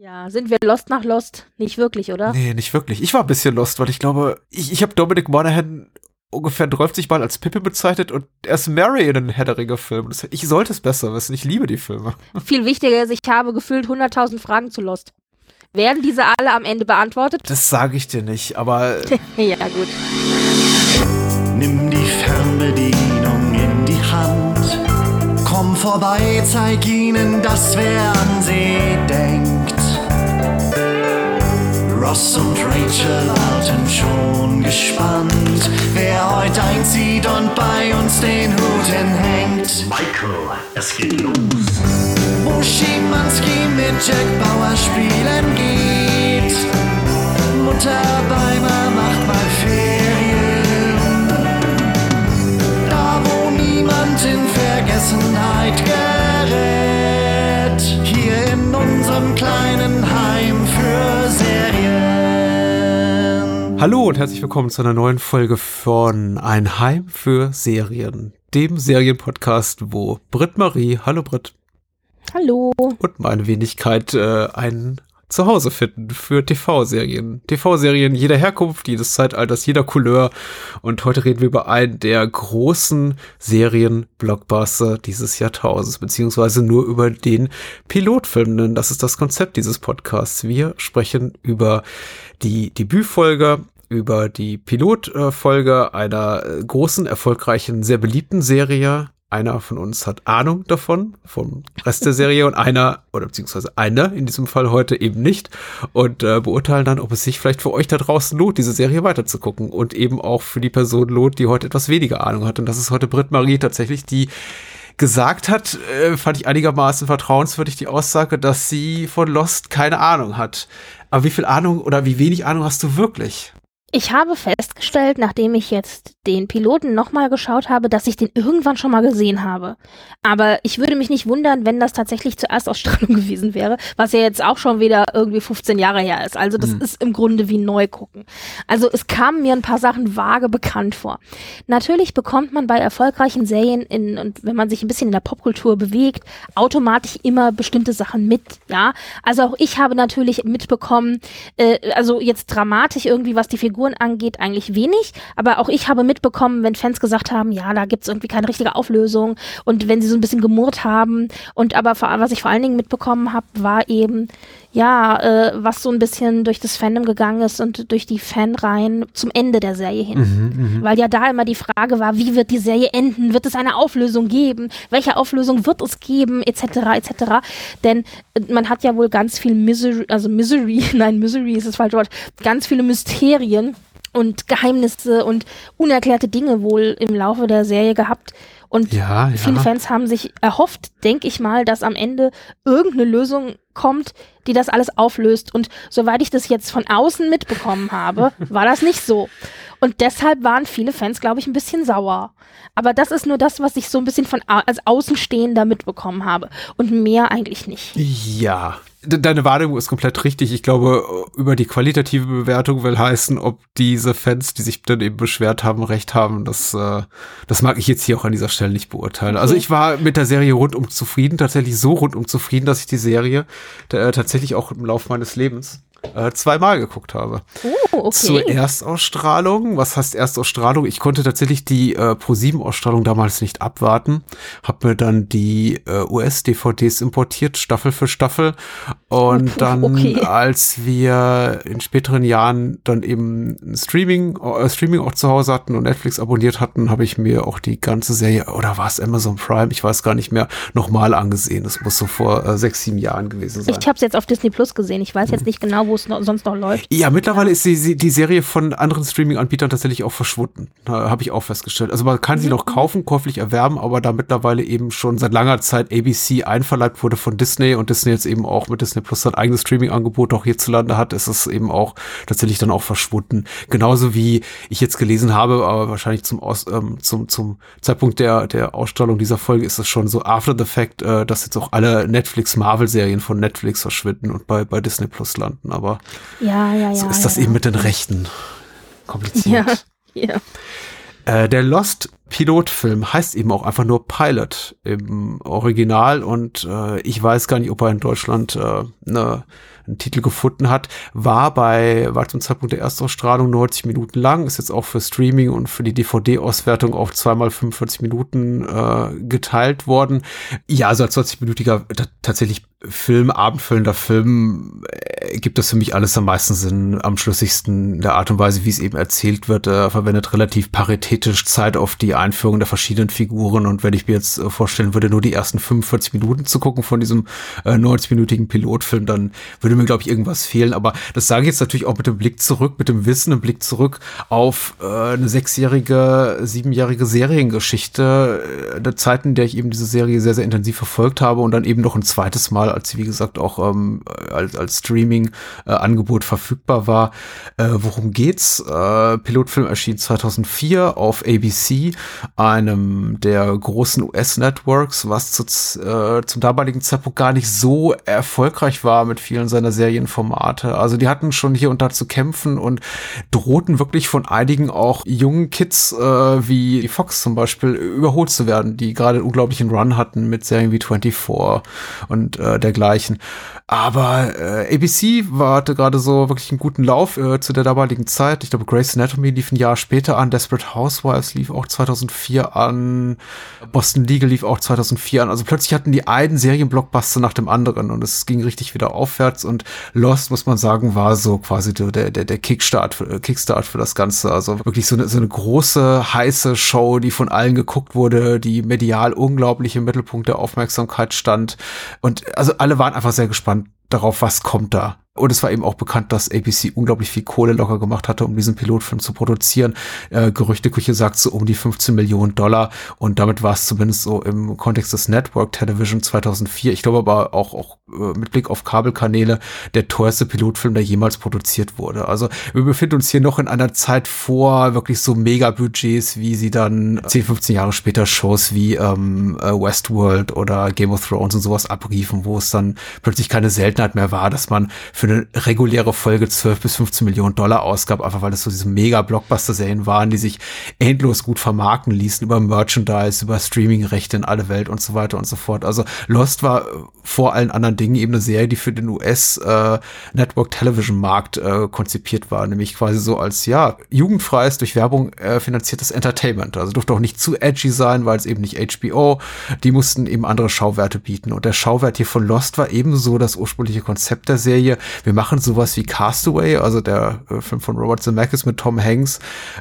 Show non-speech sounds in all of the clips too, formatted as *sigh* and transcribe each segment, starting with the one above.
Ja, sind wir lost nach Lost? Nicht wirklich, oder? Nee, nicht wirklich. Ich war ein bisschen lost, weil ich glaube, ich, ich habe Dominic Monaghan ungefähr 30 Mal als Pippi bezeichnet und er ist Mary in den Herr der Ringe-Filmen. Ich sollte es besser wissen. Ich liebe die Filme. *laughs* Viel wichtiger ist, ich habe gefühlt 100.000 Fragen zu Lost. Werden diese alle am Ende beantwortet? Das sage ich dir nicht, aber. *laughs* ja, gut. Nimm die Fernbedienung in die Hand. Komm vorbei, zeig ihnen, dass wer an sie denkt. Ross und Rachel warten schon gespannt, wer heute einzieht und bei uns den Hut hinhängt. Michael, es geht los. Wo Schimanski mit Jack Bauer spielen geht. Mutter Beimer macht mal Ferien. Da wo niemand in Vergessenheit gerät. Hier in unserem kleinen Heim Hallo und herzlich willkommen zu einer neuen Folge von Ein Heim für Serien, dem Serienpodcast, wo Britt Marie, hallo Britt, Hallo. und meine Wenigkeit äh, ein Zuhause finden für TV-Serien. TV-Serien jeder Herkunft, jedes Zeitalters, jeder Couleur. Und heute reden wir über einen der großen Serien-Blockbuster dieses Jahrtausends, beziehungsweise nur über den Pilotfilm, denn das ist das Konzept dieses Podcasts. Wir sprechen über die Debütfolge über die Pilotfolge einer äh, großen, erfolgreichen, sehr beliebten Serie. Einer von uns hat Ahnung davon, vom Rest der Serie und einer, oder beziehungsweise einer in diesem Fall heute eben nicht und äh, beurteilen dann, ob es sich vielleicht für euch da draußen lohnt, diese Serie weiterzugucken und eben auch für die Person lohnt, die heute etwas weniger Ahnung hat. Und das ist heute Britt Marie tatsächlich, die gesagt hat, äh, fand ich einigermaßen vertrauenswürdig die Aussage, dass sie von Lost keine Ahnung hat. Aber wie viel Ahnung oder wie wenig Ahnung hast du wirklich? Ich habe festgestellt, nachdem ich jetzt den Piloten nochmal geschaut habe, dass ich den irgendwann schon mal gesehen habe. Aber ich würde mich nicht wundern, wenn das tatsächlich zur Erstausstrahlung *laughs* gewesen wäre, was ja jetzt auch schon wieder irgendwie 15 Jahre her ist. Also das Hm. ist im Grunde wie neu gucken. Also es kamen mir ein paar Sachen vage bekannt vor. Natürlich bekommt man bei erfolgreichen Serien in, und wenn man sich ein bisschen in der Popkultur bewegt, automatisch immer bestimmte Sachen mit, ja. Also auch ich habe natürlich mitbekommen, äh, also jetzt dramatisch irgendwie, was die Figuren angeht, eigentlich wenig, aber auch ich habe mitbekommen, wenn Fans gesagt haben, ja, da gibt's irgendwie keine richtige Auflösung und wenn sie so ein bisschen gemurrt haben und aber vor, was ich vor allen Dingen mitbekommen habe, war eben, ja, äh, was so ein bisschen durch das Fandom gegangen ist und durch die Fanreihen zum Ende der Serie hin. Weil ja da immer die Frage war, wie wird die Serie enden? Wird es eine Auflösung geben? Welche Auflösung wird es geben? Etc. etc. Denn äh, man hat ja wohl ganz viel Misery, also Misery, *laughs* nein, Misery ist das falsche Wort, ganz viele Mysterien und Geheimnisse und unerklärte Dinge wohl im Laufe der Serie gehabt. Und Ja, ja. viele Fans haben sich erhofft, denke ich mal, dass am Ende irgendeine Lösung kommt, die das alles auflöst. Und soweit ich das jetzt von außen mitbekommen habe, *laughs* war das nicht so. Und deshalb waren viele Fans, glaube ich, ein bisschen sauer. Aber das ist nur das, was ich so ein bisschen von als Außenstehender mitbekommen habe. Und mehr eigentlich nicht. Ja, deine Wahrnehmung ist komplett richtig. Ich glaube, über die qualitative Bewertung will heißen, ob diese Fans, die sich dann eben beschwert haben, recht haben. Das, äh, das mag ich jetzt hier auch an dieser Stelle nicht beurteilen. Also Okay. ich war mit der Serie rundum zufrieden, tatsächlich so rundum zufrieden, dass ich die Serie äh, tatsächlich auch im Laufe meines Lebens äh, zweimal geguckt habe. Oh, okay. Zur Erstausstrahlung. Was heißt Erstausstrahlung? Ich konnte tatsächlich die äh, Pro7-Ausstrahlung damals nicht abwarten. Hab mir dann die äh, US-DVDs importiert, Staffel für Staffel. Und *laughs* dann, Okay. als wir in späteren Jahren dann eben Streaming, äh, Streaming auch zu Hause hatten und Netflix abonniert hatten, habe ich mir auch die ganze Serie, oder war es Amazon Prime? Ich weiß gar nicht mehr, nochmal angesehen. Das muss so vor äh, sechs, sieben Jahren gewesen sein. Ich habe es jetzt auf Disney Plus gesehen. Ich weiß jetzt nicht genau, wo es noch, sonst noch läuft. Ja, mittlerweile ist die, die Serie von anderen Streaming-Anbietern tatsächlich auch verschwunden. Habe ich auch festgestellt. Also man kann sie noch kaufen, käuflich erwerben, aber da mittlerweile eben schon seit langer Zeit ABC einverleibt wurde von Disney und Disney jetzt eben auch mit Disney Plus sein eigenes Streaming-Angebot auch hierzulande hat, ist es eben auch tatsächlich dann auch verschwunden. Genauso wie ich jetzt gelesen habe, aber wahrscheinlich zum, Aus, ähm, zum, zum Zeitpunkt der, der Ausstrahlung dieser Folge ist es schon so after the fact, äh, dass jetzt auch alle Netflix-Marvel-Serien von Netflix verschwinden und bei, bei Disney Plus landen. Aber Ja, ja, ja. so ist das eben mit den Rechten kompliziert. Ja, ja. Äh, der Lost Pilotfilm heißt eben auch einfach nur Pilot im Original und äh, ich weiß gar nicht, ob er in Deutschland äh, ne, einen Titel gefunden hat, war bei, war zum Zeitpunkt der Erstausstrahlung 90 Minuten lang, ist jetzt auch für Streaming und für die DVD-Auswertung auf zweimal 45 Minuten äh, geteilt worden. Ja, also als 20-minütiger tatsächlich Film, abendfüllender Film, äh, gibt das für mich alles am meisten Sinn, am schlüssigsten der Art und Weise, wie es eben erzählt wird. Er verwendet relativ paritätisch Zeit auf die Einführung der verschiedenen Figuren und wenn ich mir jetzt äh, vorstellen würde, nur die ersten 45 Minuten zu gucken von diesem äh, 90-minütigen Pilotfilm, dann würde mir, glaube ich, irgendwas fehlen. Aber das sage ich jetzt natürlich auch mit dem Blick zurück, mit dem Wissen, im Blick zurück auf äh, eine sechsjährige, siebenjährige Seriengeschichte, äh, der Zeit, in der ich eben diese Serie sehr, sehr intensiv verfolgt habe und dann eben noch ein zweites Mal, als sie, wie gesagt, auch ähm, als, als Streaming-Angebot äh, verfügbar war. Äh, worum geht's? Äh, Pilotfilm erschien 2004 auf ABC, einem der großen US-Networks, was zu, äh, zum damaligen Zeitpunkt gar nicht so erfolgreich war mit vielen seiner Serienformate. Also die hatten schon hier und da zu kämpfen und drohten wirklich von einigen auch jungen Kids äh, wie Fox zum Beispiel überholt zu werden, die gerade einen unglaublichen Run hatten mit Serien wie 24 und äh, dergleichen. Aber äh, ABC war, hatte gerade so wirklich einen guten Lauf äh, zu der damaligen Zeit. Ich glaube, Grey's Anatomy lief ein Jahr später an, Desperate Housewives lief auch 2004 an, Boston Legal lief auch 2004 an. Also plötzlich hatten die einen Serienblockbuster nach dem anderen und es ging richtig wieder aufwärts und Lost, muss man sagen, war so quasi der, der, der Kickstart, für, Kickstart für das Ganze. Also wirklich so eine, so eine große, heiße Show, die von allen geguckt wurde, die medial unglaublich im Mittelpunkt der Aufmerksamkeit stand. Und also alle waren einfach sehr gespannt darauf, was kommt da. Und es war eben auch bekannt, dass ABC unglaublich viel Kohle locker gemacht hatte, um diesen Pilotfilm zu produzieren. Äh, Gerüchteküche sagt so um die 15 Millionen Dollar. Und damit war es zumindest so im Kontext des Network Television 2004. Ich glaube aber auch, auch äh, mit Blick auf Kabelkanäle der teuerste Pilotfilm, der jemals produziert wurde. Also wir befinden uns hier noch in einer Zeit vor wirklich so Mega-Budgets, wie sie dann 10, 15 Jahre später Shows wie ähm, äh, Westworld oder Game of Thrones und sowas abriefen, wo es dann plötzlich keine Seltenheit mehr war, dass man für eine reguläre Folge 12 bis 15 Millionen Dollar ausgab, einfach weil das so diese mega Blockbuster-Serien waren, die sich endlos gut vermarkten ließen über Merchandise, über Streaming-Rechte in alle Welt und so weiter und so fort. Also Lost war vor allen anderen Dingen eben eine Serie, die für den US äh, Network Television Markt äh, konzipiert war, nämlich quasi so als ja jugendfreies durch Werbung äh, finanziertes Entertainment. Also durfte auch nicht zu edgy sein, weil es eben nicht HBO. Die mussten eben andere Schauwerte bieten und der Schauwert hier von Lost war ebenso das ursprüngliche Konzept der Serie wir machen sowas wie Castaway, also der äh, Film von Robert Zemeckis mit Tom Hanks,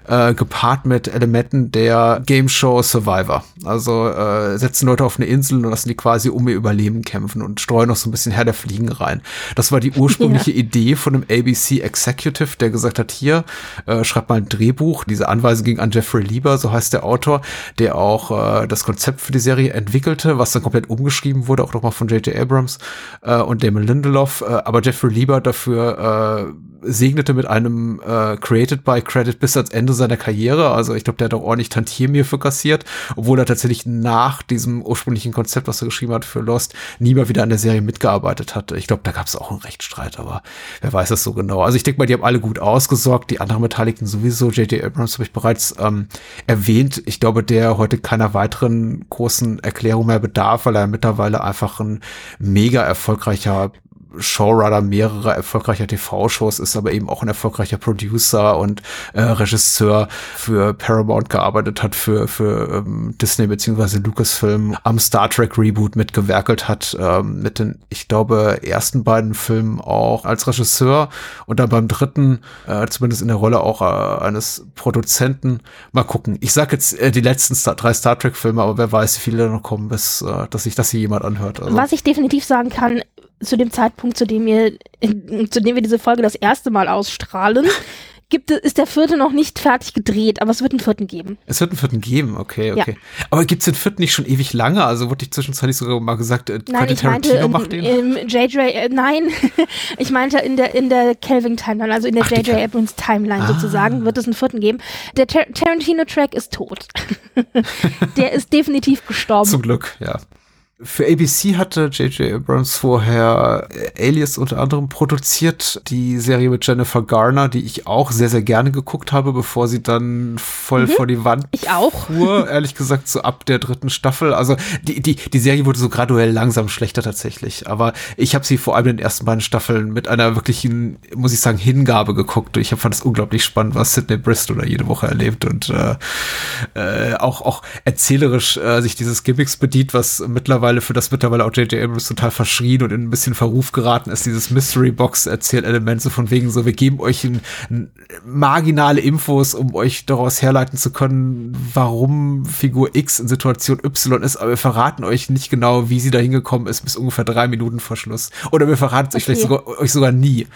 äh, gepaart mit Elementen der Game Show Survivor. Also äh, setzen Leute auf eine Insel und lassen die quasi um ihr Überleben kämpfen und streuen noch so ein bisschen Herr der Fliegen rein. Das war die ursprüngliche *laughs* ja. Idee von einem ABC Executive, der gesagt hat, hier, äh, schreibt mal ein Drehbuch. Diese Anweisung ging an Jeffrey Lieber, so heißt der Autor, der auch äh, das Konzept für die Serie entwickelte, was dann komplett umgeschrieben wurde, auch nochmal von J.J. Abrams äh, und Damon Lindelof. Äh, aber Jeffrey Lieber Lieber dafür äh, segnete mit einem äh, Created by Credit bis ans Ende seiner Karriere. Also ich glaube, der hat auch ordentlich Tantier für kassiert, obwohl er tatsächlich nach diesem ursprünglichen Konzept, was er geschrieben hat für Lost, nie mal wieder an der Serie mitgearbeitet hat. Ich glaube, da gab es auch einen Rechtsstreit, aber wer weiß das so genau. Also ich denke mal, die haben alle gut ausgesorgt, die anderen Beteiligten sowieso. J.J. Abrams habe ich bereits ähm, erwähnt. Ich glaube, der heute keiner weiteren großen Erklärung mehr bedarf, weil er mittlerweile einfach ein mega erfolgreicher Showrunner mehrerer erfolgreicher TV-Shows, ist aber eben auch ein erfolgreicher Producer und äh, Regisseur für Paramount gearbeitet hat, für, für ähm, Disney beziehungsweise Lucasfilm am Star Trek Reboot mitgewerkelt hat, ähm, mit den, ich glaube, ersten beiden Filmen auch als Regisseur und dann beim dritten, äh, zumindest in der Rolle auch äh, eines Produzenten. Mal gucken. Ich sag jetzt äh, die letzten Star drei Star Trek-Filme, aber wer weiß, wie viele noch kommen, bis äh, dass sich das hier jemand anhört. Also. Was ich definitiv sagen kann, zu dem Zeitpunkt, zu dem wir, zu dem wir diese Folge das erste Mal ausstrahlen, *laughs* gibt es, ist der vierte noch nicht fertig gedreht, aber es wird einen vierten geben. Es wird einen vierten geben, okay, okay. Ja. Aber gibt es den vierten nicht schon ewig lange? Also wurde ich zwischenzeitlich sogar mal gesagt, äh, nein, ich Tarantino meinte, macht den? Im JJ, äh, nein, *laughs* ich meinte in der in der Kelvin Timeline, also in der JJ Abrams Timeline ah. sozusagen, wird es einen vierten geben. Der Tar Tarantino Track ist tot. *laughs* der ist definitiv gestorben. Zum Glück, ja. Für ABC hatte J.J. Abrams vorher äh, Alias unter anderem produziert, die Serie mit Jennifer Garner, die ich auch sehr, sehr gerne geguckt habe, bevor sie dann voll mhm. vor die Wand ich auch. fuhr, *laughs* ehrlich gesagt, so ab der dritten Staffel. Also die, die, die Serie wurde so graduell langsam schlechter tatsächlich, aber ich habe sie vor allem in den ersten beiden Staffeln mit einer wirklichen, muss ich sagen, Hingabe geguckt. Ich fand es unglaublich spannend, was Sidney Bristol da jede Woche erlebt und äh, äh, auch, auch erzählerisch äh, sich dieses Gimmicks bedient, was mittlerweile mittlerweile, für das mittlerweile auch J.J. Abrams total verschrien und in ein bisschen Verruf geraten ist, dieses Mystery Box Erzählelement, so von wegen so, wir geben euch ein, ein marginale Infos, um euch daraus herleiten zu können, warum Figur X in Situation Y ist, aber wir verraten euch nicht genau, wie sie da hingekommen ist, bis ungefähr drei Minuten vor Schluss. Oder wir verraten es okay. euch vielleicht sogar, euch sogar nie,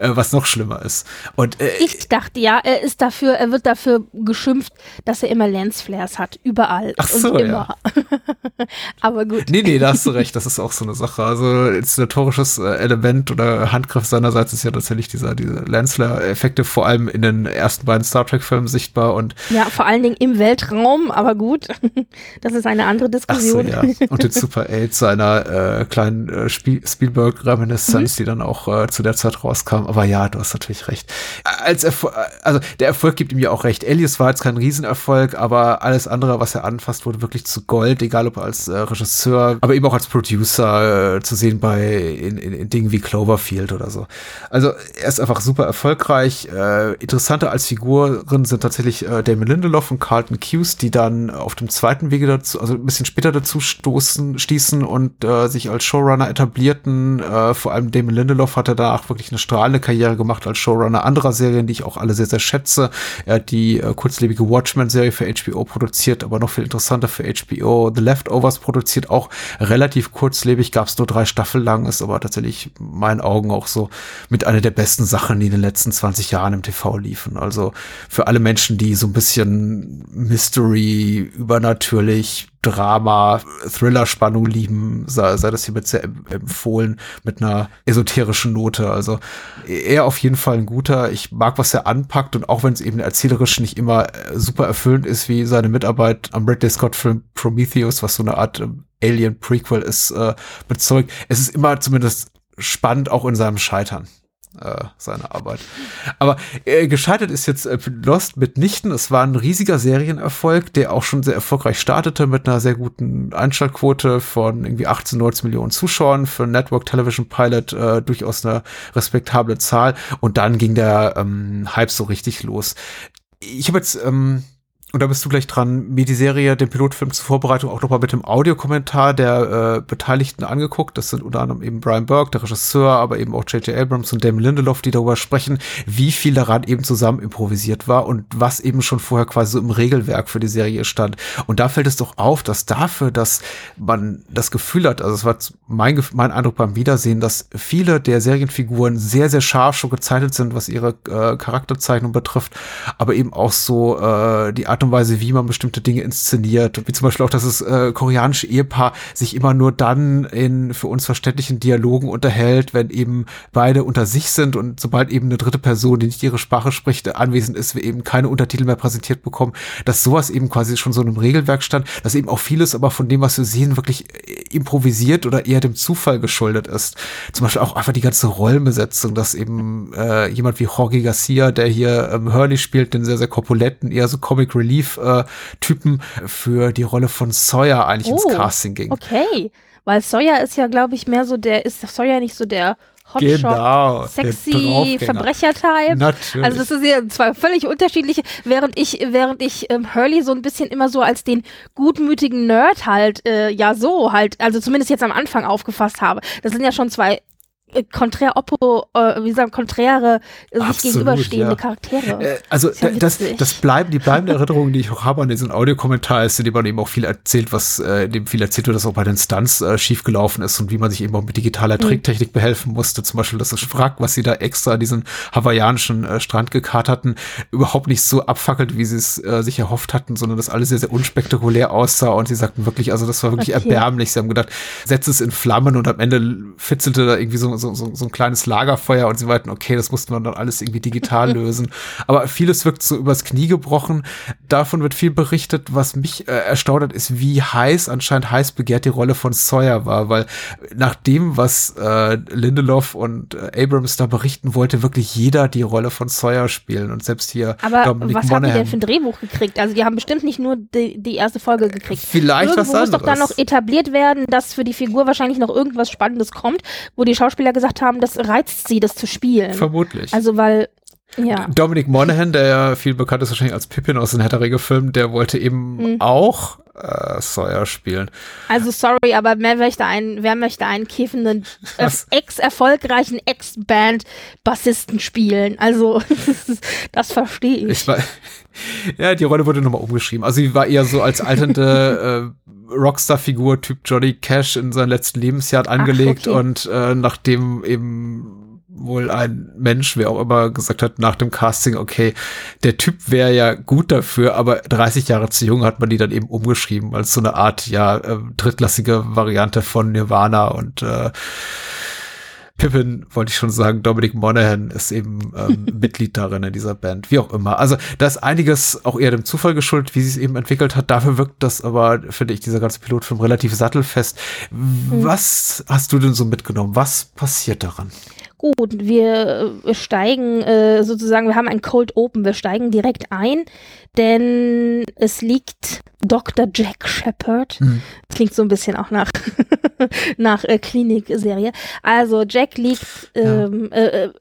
äh, was noch schlimmer ist. Und, äh, ich dachte ja, er ist dafür, er wird dafür geschimpft, dass er immer Lensflares hat, überall. Ach so, und immer. Ja. *laughs* aber gut. Nee, nee, da hast du recht, das ist auch so eine Sache. Also inszenatorisches äh, Element oder Handgriff seinerseits ist ja tatsächlich dieser, diese Lensflare-Effekte vor allem in den ersten beiden Star Trek-Filmen sichtbar und Ja, vor allen Dingen im Weltraum, aber gut, *laughs* das ist eine andere Diskussion. Ach so, ja. *laughs* Und den Super 8 seiner äh, kleinen äh, Spielberg-Reminiszenz, mhm. die dann auch äh, zu der Zeit rauskam. Aber ja, du hast natürlich recht. Als Erfol also der Erfolg gibt ihm ja auch recht. Alias war jetzt kein Riesenerfolg, aber alles andere, was er anfasst, wurde wirklich zu Gold, egal ob als äh, Regisseur aber eben auch als Producer äh, zu sehen bei in, in, in Dingen wie Cloverfield oder so. Also er ist einfach super erfolgreich. Äh, interessanter als Figuren sind tatsächlich äh, Damon Lindelof und Carlton Cuse, die dann auf dem zweiten Wege dazu, also ein bisschen später dazu stoßen, stießen und äh, sich als Showrunner etablierten. Äh, vor allem Damon Lindelof hatte danach wirklich eine strahlende Karriere gemacht als Showrunner anderer Serien, die ich auch alle sehr, sehr schätze. Er hat die äh, kurzlebige Watchmen-Serie für HBO produziert, aber noch viel interessanter für HBO The Leftovers produziert, auch relativ kurzlebig, gab es nur drei Staffeln lang, ist aber tatsächlich in meinen Augen auch so mit einer der besten Sachen, die in den letzten 20 Jahren im TV liefen. Also für alle Menschen, die so ein bisschen Mystery, übernatürlich, Drama, Thriller-Spannung lieben, sei, sei das hiermit sehr empfohlen, mit einer esoterischen Note. Also er auf jeden Fall ein guter. Ich mag, was er anpackt und auch wenn es eben erzählerisch nicht immer äh, super erfüllend ist, wie seine Mitarbeit am Ridley Scott-Film Prometheus, was so eine Art ähm, Alien-Prequel ist, äh, bezeugt. Es ist immer zumindest spannend, auch in seinem Scheitern äh, seine Arbeit. Aber äh, gescheitert ist jetzt äh, Lost mitnichten. Es war ein riesiger Serienerfolg, der auch schon sehr erfolgreich startete mit einer sehr guten Einschaltquote von irgendwie 18, 19 Millionen Zuschauern für Network Television Pilot äh, durchaus eine respektable Zahl. Und dann ging der ähm, Hype so richtig los. Ich habe jetzt ähm, und da bist du gleich dran, mir die Serie, den Pilotfilm zur Vorbereitung auch nochmal mit dem Audiokommentar der äh, Beteiligten angeguckt. Das sind unter anderem eben Brian Burke, der Regisseur, aber eben auch J.J. Abrams und Damon Lindelof, die darüber sprechen, wie viel daran eben zusammen improvisiert war und was eben schon vorher quasi so im Regelwerk für die Serie stand. Und da fällt es doch auf, dass dafür, dass man das Gefühl hat, also es war mein, mein Eindruck beim Wiedersehen, dass viele der Serienfiguren sehr, sehr scharf schon gezeichnet sind, was ihre äh, Charakterzeichnung betrifft, aber eben auch so äh, die Art Art und Weise, wie man bestimmte Dinge inszeniert, wie zum Beispiel auch, dass das äh, koreanische Ehepaar sich immer nur dann in für uns verständlichen Dialogen unterhält, wenn eben beide unter sich sind und sobald eben eine dritte Person, die nicht ihre Sprache spricht, anwesend ist, wir eben keine Untertitel mehr präsentiert bekommen, dass sowas eben quasi schon so in einem Regelwerk stand, dass eben auch vieles aber von dem, was wir sehen, wirklich äh, improvisiert oder eher dem Zufall geschuldet ist. Zum Beispiel auch einfach die ganze Rollenbesetzung, dass eben äh, jemand wie Jorge Garcia, der hier ähm, Hurley spielt, den sehr, sehr korpulenten, eher so Comic Relief Relief-Typen äh, für die Rolle von Sawyer eigentlich oh, ins Casting ging. Okay, weil Sawyer ist ja, glaube ich, mehr so der, ist Sawyer nicht so der Hotshot, genau, sexy Verbrecher-Type. Natürlich. Also das ist ja zwei völlig unterschiedliche, während ich, während ich ähm, Hurley so ein bisschen immer so als den gutmütigen Nerd halt, äh, ja so halt, also zumindest jetzt am Anfang aufgefasst habe. Das sind ja schon zwei konträr oppo, äh, wie sagen, konträre, äh, sich Absolut, gegenüberstehende ja. Charaktere. Äh, also das, ja das, das bleiben, die bleibende Erinnerungen, die ich auch habe an diesen Audiokommentar ist, in dem man eben auch viel erzählt, was, äh, in dem viel erzählt wird, dass auch bei den Stunts äh, schiefgelaufen ist und wie man sich eben auch mit digitaler mhm. Tricktechnik behelfen musste. Zum Beispiel, dass das Wrack, was sie da extra diesen hawaiianischen äh, Strand gekarrt hatten, überhaupt nicht so abfackelt, wie sie es äh, sich erhofft hatten, sondern dass alles sehr, sehr unspektakulär aussah und sie sagten wirklich, also das war wirklich okay. erbärmlich. Sie haben gedacht, setz es in Flammen und am Ende fitzelte da irgendwie so so, so, so ein kleines Lagerfeuer und sie meinten, okay, das musste man dann alles irgendwie digital *laughs* lösen. Aber vieles wirkt so übers Knie gebrochen. Davon wird viel berichtet. Was mich äh, erstaunt hat, ist, wie heiß, anscheinend heiß begehrt die Rolle von Sawyer war, weil nach dem, was äh, Lindelof und äh, Abrams da berichten, wollte wirklich jeder die Rolle von Sawyer spielen und selbst hier Aber Dominic was haben die Monaghan. denn für ein Drehbuch gekriegt? Also die haben bestimmt nicht nur die, die erste Folge gekriegt. Vielleicht Irgendwo was muss doch dann anderes. noch etabliert werden, dass für die Figur wahrscheinlich noch irgendwas Spannendes kommt, wo die Schauspieler gesagt haben, das reizt sie, das zu spielen. Vermutlich. Also weil, ja. Dominic Monaghan, der ja viel bekannt ist wahrscheinlich als Pippin aus den Ringe-Filmen, der wollte eben Mhm. auch äh, Sawyer spielen. Also sorry, aber wer möchte einen, wer möchte einen kiffenden, äh, ex-erfolgreichen Ex-Band-Bassisten spielen? Also, *laughs* das verstehe ich. Ich war, *laughs* ja, die Rolle wurde nochmal umgeschrieben. Also sie war eher so als alternde äh, Rockstar-Figur Typ Johnny Cash in sein letzten Lebensjahr angelegt okay. und äh, nachdem eben wohl ein Mensch, wer auch immer, gesagt hat nach dem Casting, okay, der Typ wäre ja gut dafür, aber 30 Jahre zu jung hat man die dann eben umgeschrieben als so eine Art, ja, äh, drittklassige Variante von Nirvana und äh, Pippin, wollte ich schon sagen, Dominic Monaghan ist eben ähm, *laughs* Mitglied darin in dieser Band, wie auch immer. Also da ist einiges auch eher dem Zufall geschuldet, wie sie es eben entwickelt hat. Dafür wirkt das aber, finde ich, dieser ganze Pilotfilm relativ sattelfest. Was hast du denn so mitgenommen? Was passiert daran? Gut, wir äh, steigen äh, sozusagen, wir haben ein Cold Open, wir steigen direkt ein, denn es liegt Dr. Jack Shepard. Hm. Das klingt so ein bisschen auch nach, *laughs* nach äh, Klinikserie. Also Jack liegt, ähm, äh, äh,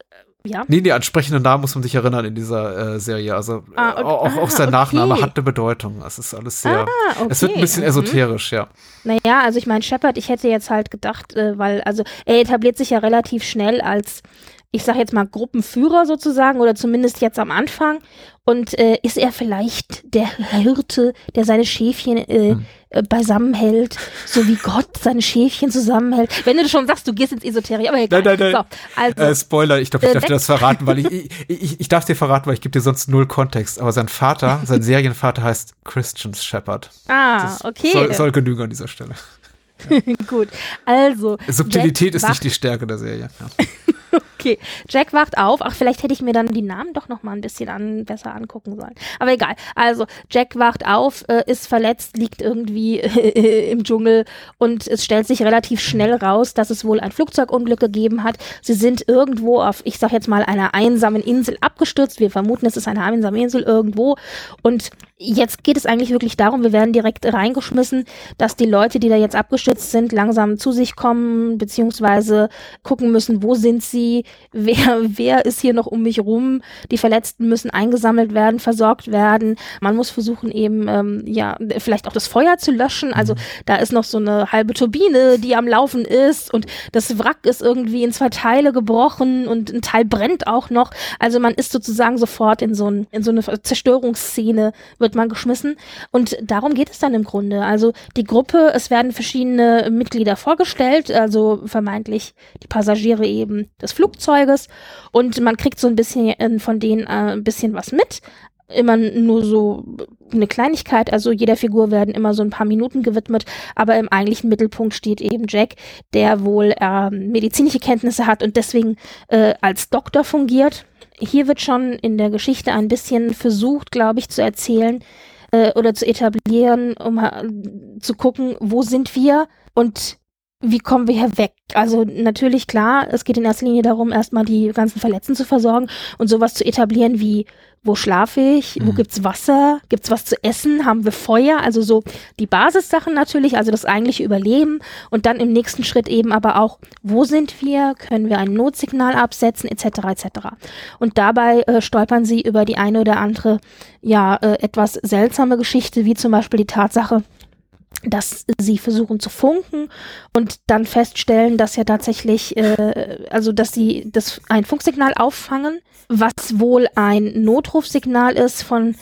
ja. Nee, die ansprechenden Namen muss man sich erinnern in dieser äh, Serie. Also Ah, äh, und- auch, auch ah, sein okay. Nachname hat eine Bedeutung. Es ist alles sehr. Ah, okay. Es wird ein bisschen Mhm. esoterisch, ja. Naja, also ich meine, Shepard, ich hätte jetzt halt gedacht, äh, weil, also er etabliert sich ja relativ schnell als, ich sag jetzt mal, Gruppenführer sozusagen, oder zumindest jetzt am Anfang. Und äh, ist er vielleicht der Hirte, der seine Schäfchen äh, Hm. äh, beisammenhält, so wie Gott seine Schäfchen zusammenhält? Wenn du schon sagst, du gehst ins Esoterik, aber egal. Nein, nein, nein. So, also, Äh, Spoiler, ich glaube, ich Äh, darf dir das verraten, weil ich, ich, ich, ich darf dir verraten, weil ich gebe dir sonst null Kontext. Aber sein Vater, sein Serienvater heißt Christian Shepard. ah, Das okay, Soll, soll genügen an dieser Stelle. *laughs* gut. Also, Subtilität ist nicht die Stärke der Serie. Ja. *laughs* Okay, Jack wacht auf. Ach, vielleicht hätte ich mir dann die Namen doch noch mal ein bisschen an, besser angucken sollen. Aber egal. Also, Jack wacht auf, äh, ist verletzt, liegt irgendwie äh, im Dschungel und es stellt sich relativ schnell raus, dass es wohl ein Flugzeugunglück gegeben hat. Sie sind irgendwo auf, ich sag jetzt mal, einer einsamen Insel abgestürzt. Wir vermuten, es ist eine einsame Insel irgendwo. Und jetzt geht es eigentlich wirklich darum, wir werden direkt reingeschmissen, dass die Leute, die da jetzt abgestürzt sind, langsam zu sich kommen, beziehungsweise gucken müssen, wo sind sie, wer, wer ist hier noch um mich rum. Die Verletzten müssen eingesammelt werden, versorgt werden. Man muss versuchen, eben, ähm, ja, vielleicht auch das Feuer zu löschen. Also da ist noch so eine halbe Turbine, die am Laufen ist und das Wrack ist irgendwie in zwei Teile gebrochen und ein Teil brennt auch noch. Also man ist sozusagen sofort in so, ein, in so eine Zerstörungsszene, wird man geschmissen. Und darum geht es dann im Grunde. Also die Gruppe, es werden verschiedene Mitglieder vorgestellt, also vermeintlich die Passagiere eben des Flugzeuges. Und man kriegt so ein bisschen äh, von denen äh, ein bisschen was mit. Immer nur so eine Kleinigkeit, also jeder Figur werden immer so ein paar Minuten gewidmet, aber im eigentlichen Mittelpunkt steht eben Jack, der wohl äh, medizinische Kenntnisse hat und deswegen äh, als Doktor fungiert. Hier wird schon in der Geschichte ein bisschen versucht, glaube ich, zu erzählen äh, oder zu etablieren, um äh, zu gucken, wo sind wir und wie kommen wir hier weg? Also natürlich klar, es geht in erster Linie darum, erstmal die ganzen Verletzten zu versorgen und sowas zu etablieren wie, wo schlafe ich, wo Mhm. gibt's Wasser, gibt's was zu essen, haben wir Feuer, also so die Basissachen natürlich, also das eigentliche Überleben und dann im nächsten Schritt eben aber auch, wo sind wir, können wir ein Notsignal absetzen, etc. etc. Und dabei äh, stolpern sie über die eine oder andere, ja, äh, etwas seltsame Geschichte, wie zum Beispiel die Tatsache, dass sie versuchen zu funken und dann feststellen, dass ja tatsächlich, äh, also dass sie das ein Funksignal auffangen, was wohl ein Notrufsignal ist von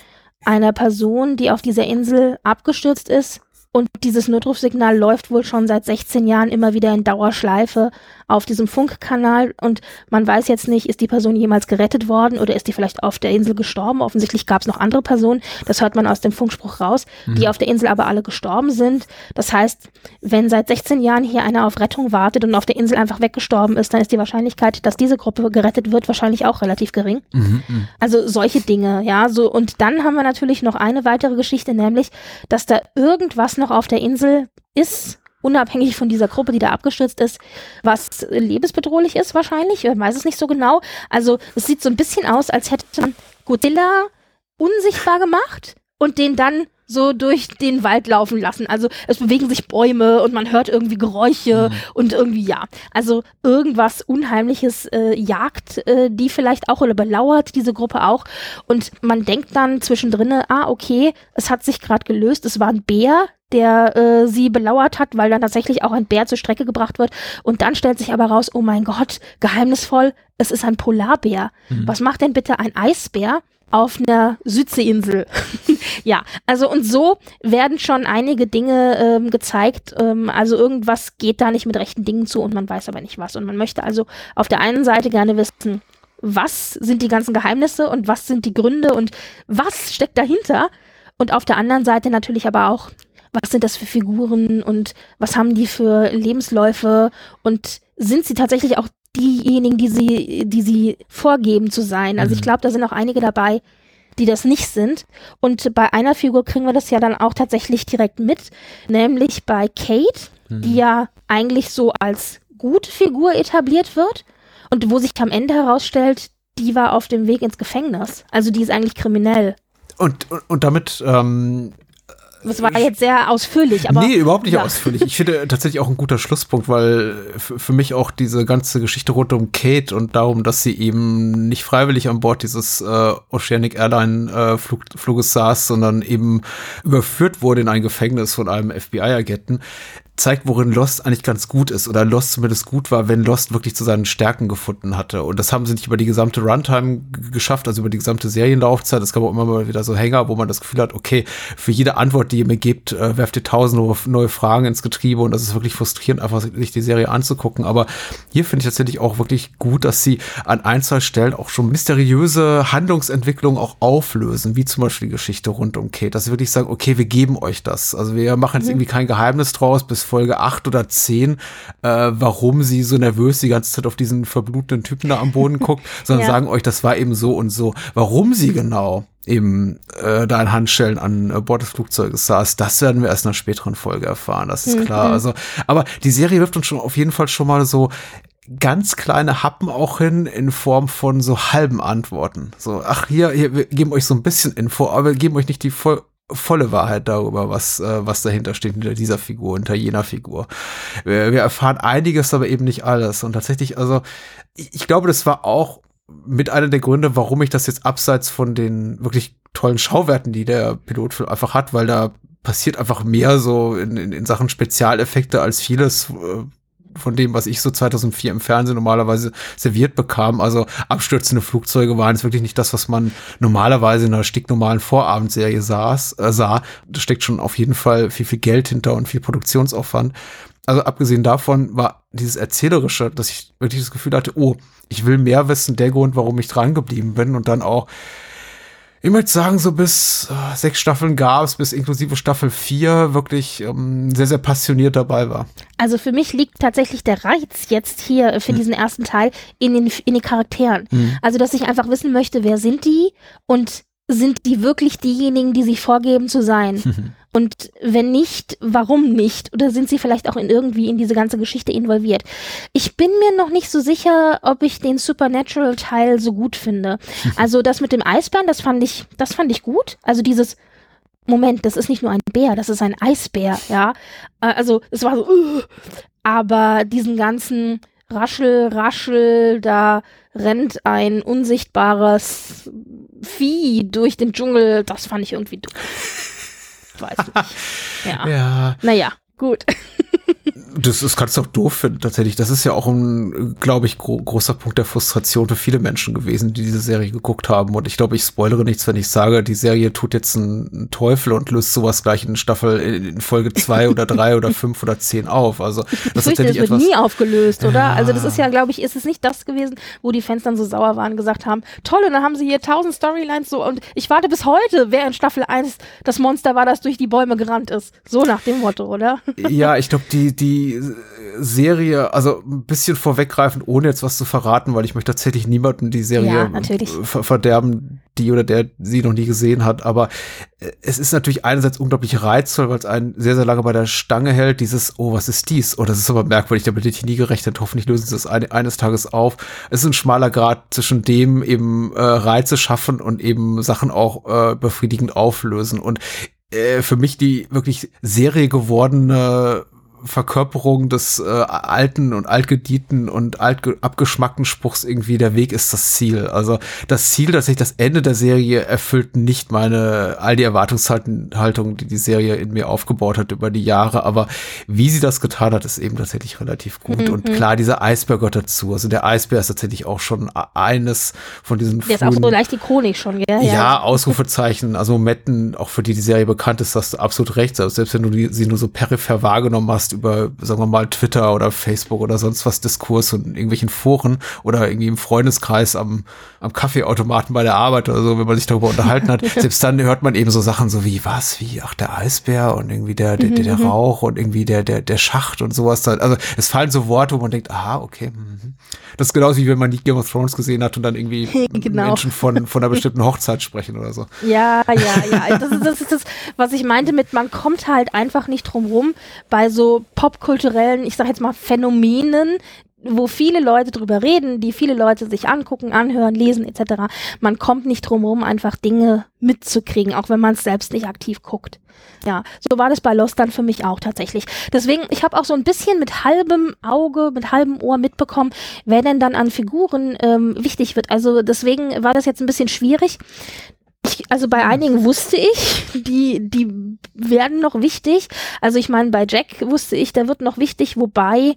einer Person, die auf dieser Insel abgestürzt ist Und dieses Notrufsignal läuft wohl schon seit 16 Jahren immer wieder in Dauerschleife auf diesem Funkkanal und man weiß jetzt nicht, ist die Person jemals gerettet worden oder ist die vielleicht auf der Insel gestorben. Offensichtlich gab es noch andere Personen, das hört man aus dem Funkspruch raus, die Mhm. auf der Insel aber alle gestorben sind. Das heißt, wenn seit 16 Jahren hier einer auf Rettung wartet und auf der Insel einfach weggestorben ist, dann ist die Wahrscheinlichkeit, dass diese Gruppe gerettet wird, wahrscheinlich auch relativ gering. Mhm, mhm. Also solche Dinge, ja, so und dann haben wir natürlich noch eine weitere Geschichte, nämlich, dass da irgendwas noch auf der Insel ist, unabhängig von dieser Gruppe, die da abgestürzt ist, was lebensbedrohlich ist wahrscheinlich, man weiß es nicht so genau. Also es sieht so ein bisschen aus, als hätte Godzilla unsichtbar gemacht und den dann so durch den Wald laufen lassen. Also es bewegen sich Bäume und man hört irgendwie Geräusche und irgendwie ja. Also irgendwas Unheimliches äh, jagt äh, die vielleicht auch oder belauert diese Gruppe auch. Und man denkt dann zwischendrin, ah okay, es hat sich gerade gelöst, es war ein Bär, der äh, sie belauert hat, weil dann tatsächlich auch ein Bär zur Strecke gebracht wird. Und dann stellt sich aber raus, oh mein Gott, geheimnisvoll, es ist ein Polarbär. Was macht denn bitte ein Eisbär? Auf einer Südseeinsel. *laughs* ja, also und so werden schon einige Dinge ähm, gezeigt. Ähm, also irgendwas geht da nicht mit rechten Dingen zu und man weiß aber nicht was. Und man möchte also auf der einen Seite gerne wissen, was sind die ganzen Geheimnisse und was sind die Gründe und was steckt dahinter. Und auf der anderen Seite natürlich aber auch, was sind das für Figuren und was haben die für Lebensläufe und sind sie tatsächlich auch diejenigen, die sie, die sie vorgeben zu sein. Also ich glaube, da sind auch einige dabei, die das nicht sind. Und bei einer Figur kriegen wir das ja dann auch tatsächlich direkt mit, nämlich bei Kate, die ja eigentlich so als gute Figur etabliert wird und wo sich am Ende herausstellt, die war auf dem Weg ins Gefängnis. Also die ist eigentlich kriminell. Und, und, und damit ähm, Das war jetzt sehr ausführlich, aber. nee, überhaupt nicht ja. ausführlich. Ich finde tatsächlich auch ein guter Schlusspunkt, weil für, für mich auch diese ganze Geschichte rund um Kate und darum, dass sie eben nicht freiwillig an Bord dieses äh, Oceanic Airline äh, Flug, Fluges saß, sondern eben überführt wurde in ein Gefängnis von einem FBI-Agenten, zeigt, worin Lost eigentlich ganz gut ist oder Lost zumindest gut war, wenn Lost wirklich zu seinen Stärken gefunden hatte. Und das haben sie nicht über die gesamte Runtime geschafft, also über die gesamte Serienlaufzeit. Es gab auch immer mal wieder so Hänger, wo man das Gefühl hat, okay, für jede Antwort, die ihr mir gebt, äh, werft ihr tausend neue- neue Fragen ins Getriebe und das ist wirklich frustrierend, einfach sich die Serie anzugucken. Aber hier finde ich tatsächlich auch wirklich gut, dass sie an ein, zwei Stellen auch schon mysteriöse Handlungsentwicklungen auch auflösen, wie zum Beispiel die Geschichte rund um Kate, dass sie wirklich sagen, okay, wir geben euch das. Also wir machen jetzt irgendwie kein Geheimnis draus bis Folge 8 oder 10, äh, warum sie so nervös die ganze Zeit auf diesen verblutenden Typen da am Boden *laughs* guckt, sondern Ja. sagen euch, das war eben so und so. Warum sie genau eben äh, da in Handschellen an äh, Bord des Flugzeuges saß, das werden wir erst in einer späteren Folge erfahren, das ist klar. Also, aber die Serie wirft uns schon auf jeden Fall schon mal so ganz kleine Happen auch hin in Form von so halben Antworten. So, ach hier, hier wir geben euch so ein bisschen Info, aber wir geben euch nicht die voll, volle Wahrheit darüber, was, äh, was dahinter steht, hinter dieser Figur, hinter jener Figur. Wir, wir erfahren einiges, aber eben nicht alles. Und tatsächlich, also, ich, ich glaube, das war auch mit einer der Gründe, warum ich das jetzt abseits von den wirklich tollen Schauwerten, die der Pilotfilm einfach hat, weil da passiert einfach mehr so in, in, in Sachen Spezialeffekte als vieles äh, von dem, was ich so 2004 im Fernsehen normalerweise serviert bekam. Also abstürzende Flugzeuge waren jetzt wirklich nicht das, was man normalerweise in einer stinknormalen Vorabendserie saß, äh, sah. Da steckt schon auf jeden Fall viel, viel Geld hinter und viel Produktionsaufwand. Also abgesehen davon war dieses Erzählerische, dass ich wirklich das Gefühl hatte, oh, ich will mehr wissen, der Grund, warum ich dran geblieben bin und dann auch ich möchte sagen, so bis äh, sechs Staffeln gab es, bis inklusive Staffel 4 wirklich ähm, sehr, sehr passioniert dabei war. Also für mich liegt tatsächlich der Reiz jetzt hier äh, für Hm. diesen ersten Teil in den, in den Charakteren. Also, dass ich einfach wissen möchte, wer sind die und sind die wirklich diejenigen, die sich vorgeben zu sein? *laughs* Und wenn nicht, warum nicht? Oder sind sie vielleicht auch in irgendwie in diese ganze Geschichte involviert? Ich bin mir noch nicht so sicher, ob ich den Supernatural-Teil so gut finde. *laughs* Also das mit dem Eisbären, das fand ich, das fand ich gut. Also dieses Moment, das ist nicht nur ein Bär, das ist ein Eisbär, ja. Äh, Also es war so, uh, aber diesen ganzen Raschel, Raschel, da rennt ein unsichtbares Vieh durch den Dschungel, das fand ich irgendwie doof. *laughs* Weiß nicht. *laughs* Ja. Ja. Naja, gut. Das, das kannst du auch doof finden, tatsächlich. Das ist ja auch ein, glaube ich, gro großer Punkt der Frustration für viele Menschen gewesen, die diese Serie geguckt haben. Und ich glaube, ich spoilere nichts, wenn ich sage, die Serie tut jetzt einen Teufel und löst sowas gleich in Staffel in Folge zwei oder drei oder fünf oder zehn auf. Also das Ich ist fürchte, es wird nie aufgelöst, oder? Ja. Also das ist ja, glaube ich, ist es nicht das gewesen, wo die Fans dann so sauer waren und gesagt haben, toll, und dann haben sie hier tausend Storylines so und ich warte bis heute, wer in Staffel 1 das Monster war, das durch die Bäume gerannt ist. So nach dem Motto, oder? Ja, ich glaube, die, die Serie, also ein bisschen vorweggreifend, ohne jetzt was zu verraten, weil ich möchte tatsächlich niemanden die Serie Ja, natürlich. ver verderben, die oder der sie noch nie gesehen hat. Aber äh, es ist natürlich einerseits unglaublich reizvoll, weil es einen sehr, sehr lange bei der Stange hält. Dieses, oh, was ist dies? Oh, das ist aber merkwürdig, damit hätte ich nie gerechnet. Hoffentlich lösen sie das eine, eines Tages auf. Es ist ein schmaler Grad zwischen dem eben äh, Reize schaffen und eben Sachen auch äh, befriedigend auflösen. Und äh, für mich die wirklich Serie gewordene Verkörperung des äh, alten und altgedienten und alt abgeschmackten Spruchs irgendwie der Weg ist das Ziel. Also das Ziel, dass sich das Ende der Serie erfüllt nicht meine all die Erwartungshaltung, die die Serie in mir aufgebaut hat über die Jahre, aber wie sie das getan hat, ist eben tatsächlich relativ gut. Und klar, dieser Eisbär gehört dazu. Also der Eisbär ist tatsächlich auch schon eines von diesen Der ist auch so leicht ikonisch schon, gell? ja, Ausrufezeichen, also Momenten, auch für die die Serie bekannt ist, hast du absolut recht. Also selbst wenn du die, sie nur so peripher wahrgenommen hast über, sagen wir mal, Twitter oder Facebook oder sonst was Diskurs und irgendwelchen Foren oder irgendwie im Freundeskreis am, am Kaffeeautomaten bei der Arbeit oder so, wenn man sich darüber unterhalten hat, *laughs* selbst dann hört man eben so Sachen so wie, was, wie, ach, der Eisbär und irgendwie der, der, der, der Rauch und irgendwie der, der, der Schacht und sowas. Also es fallen so Worte, wo man denkt, aha, okay. mhm. Das ist genauso wie wenn man nie Game of Thrones gesehen hat und dann irgendwie *laughs* Genau. Menschen von, von einer bestimmten Hochzeit sprechen oder so. Ja, ja, ja. Das ist, das ist das, was ich meinte mit, man kommt halt einfach nicht drum rum bei so popkulturellen, ich sag jetzt mal Phänomenen, wo viele Leute drüber reden, die viele Leute sich angucken, anhören, lesen etc. Man kommt nicht drum rum, einfach Dinge mitzukriegen, auch wenn man es selbst nicht aktiv guckt. Ja, so war das bei Lost dann für mich auch tatsächlich. Deswegen, ich habe auch so ein bisschen mit halbem Auge, mit halbem Ohr mitbekommen, wer denn dann an Figuren ähm, wichtig wird. Also deswegen war das jetzt ein bisschen schwierig. Ich, also bei einigen wusste ich, die, die werden noch wichtig. Also ich meine, bei Jack wusste ich, der wird noch wichtig, wobei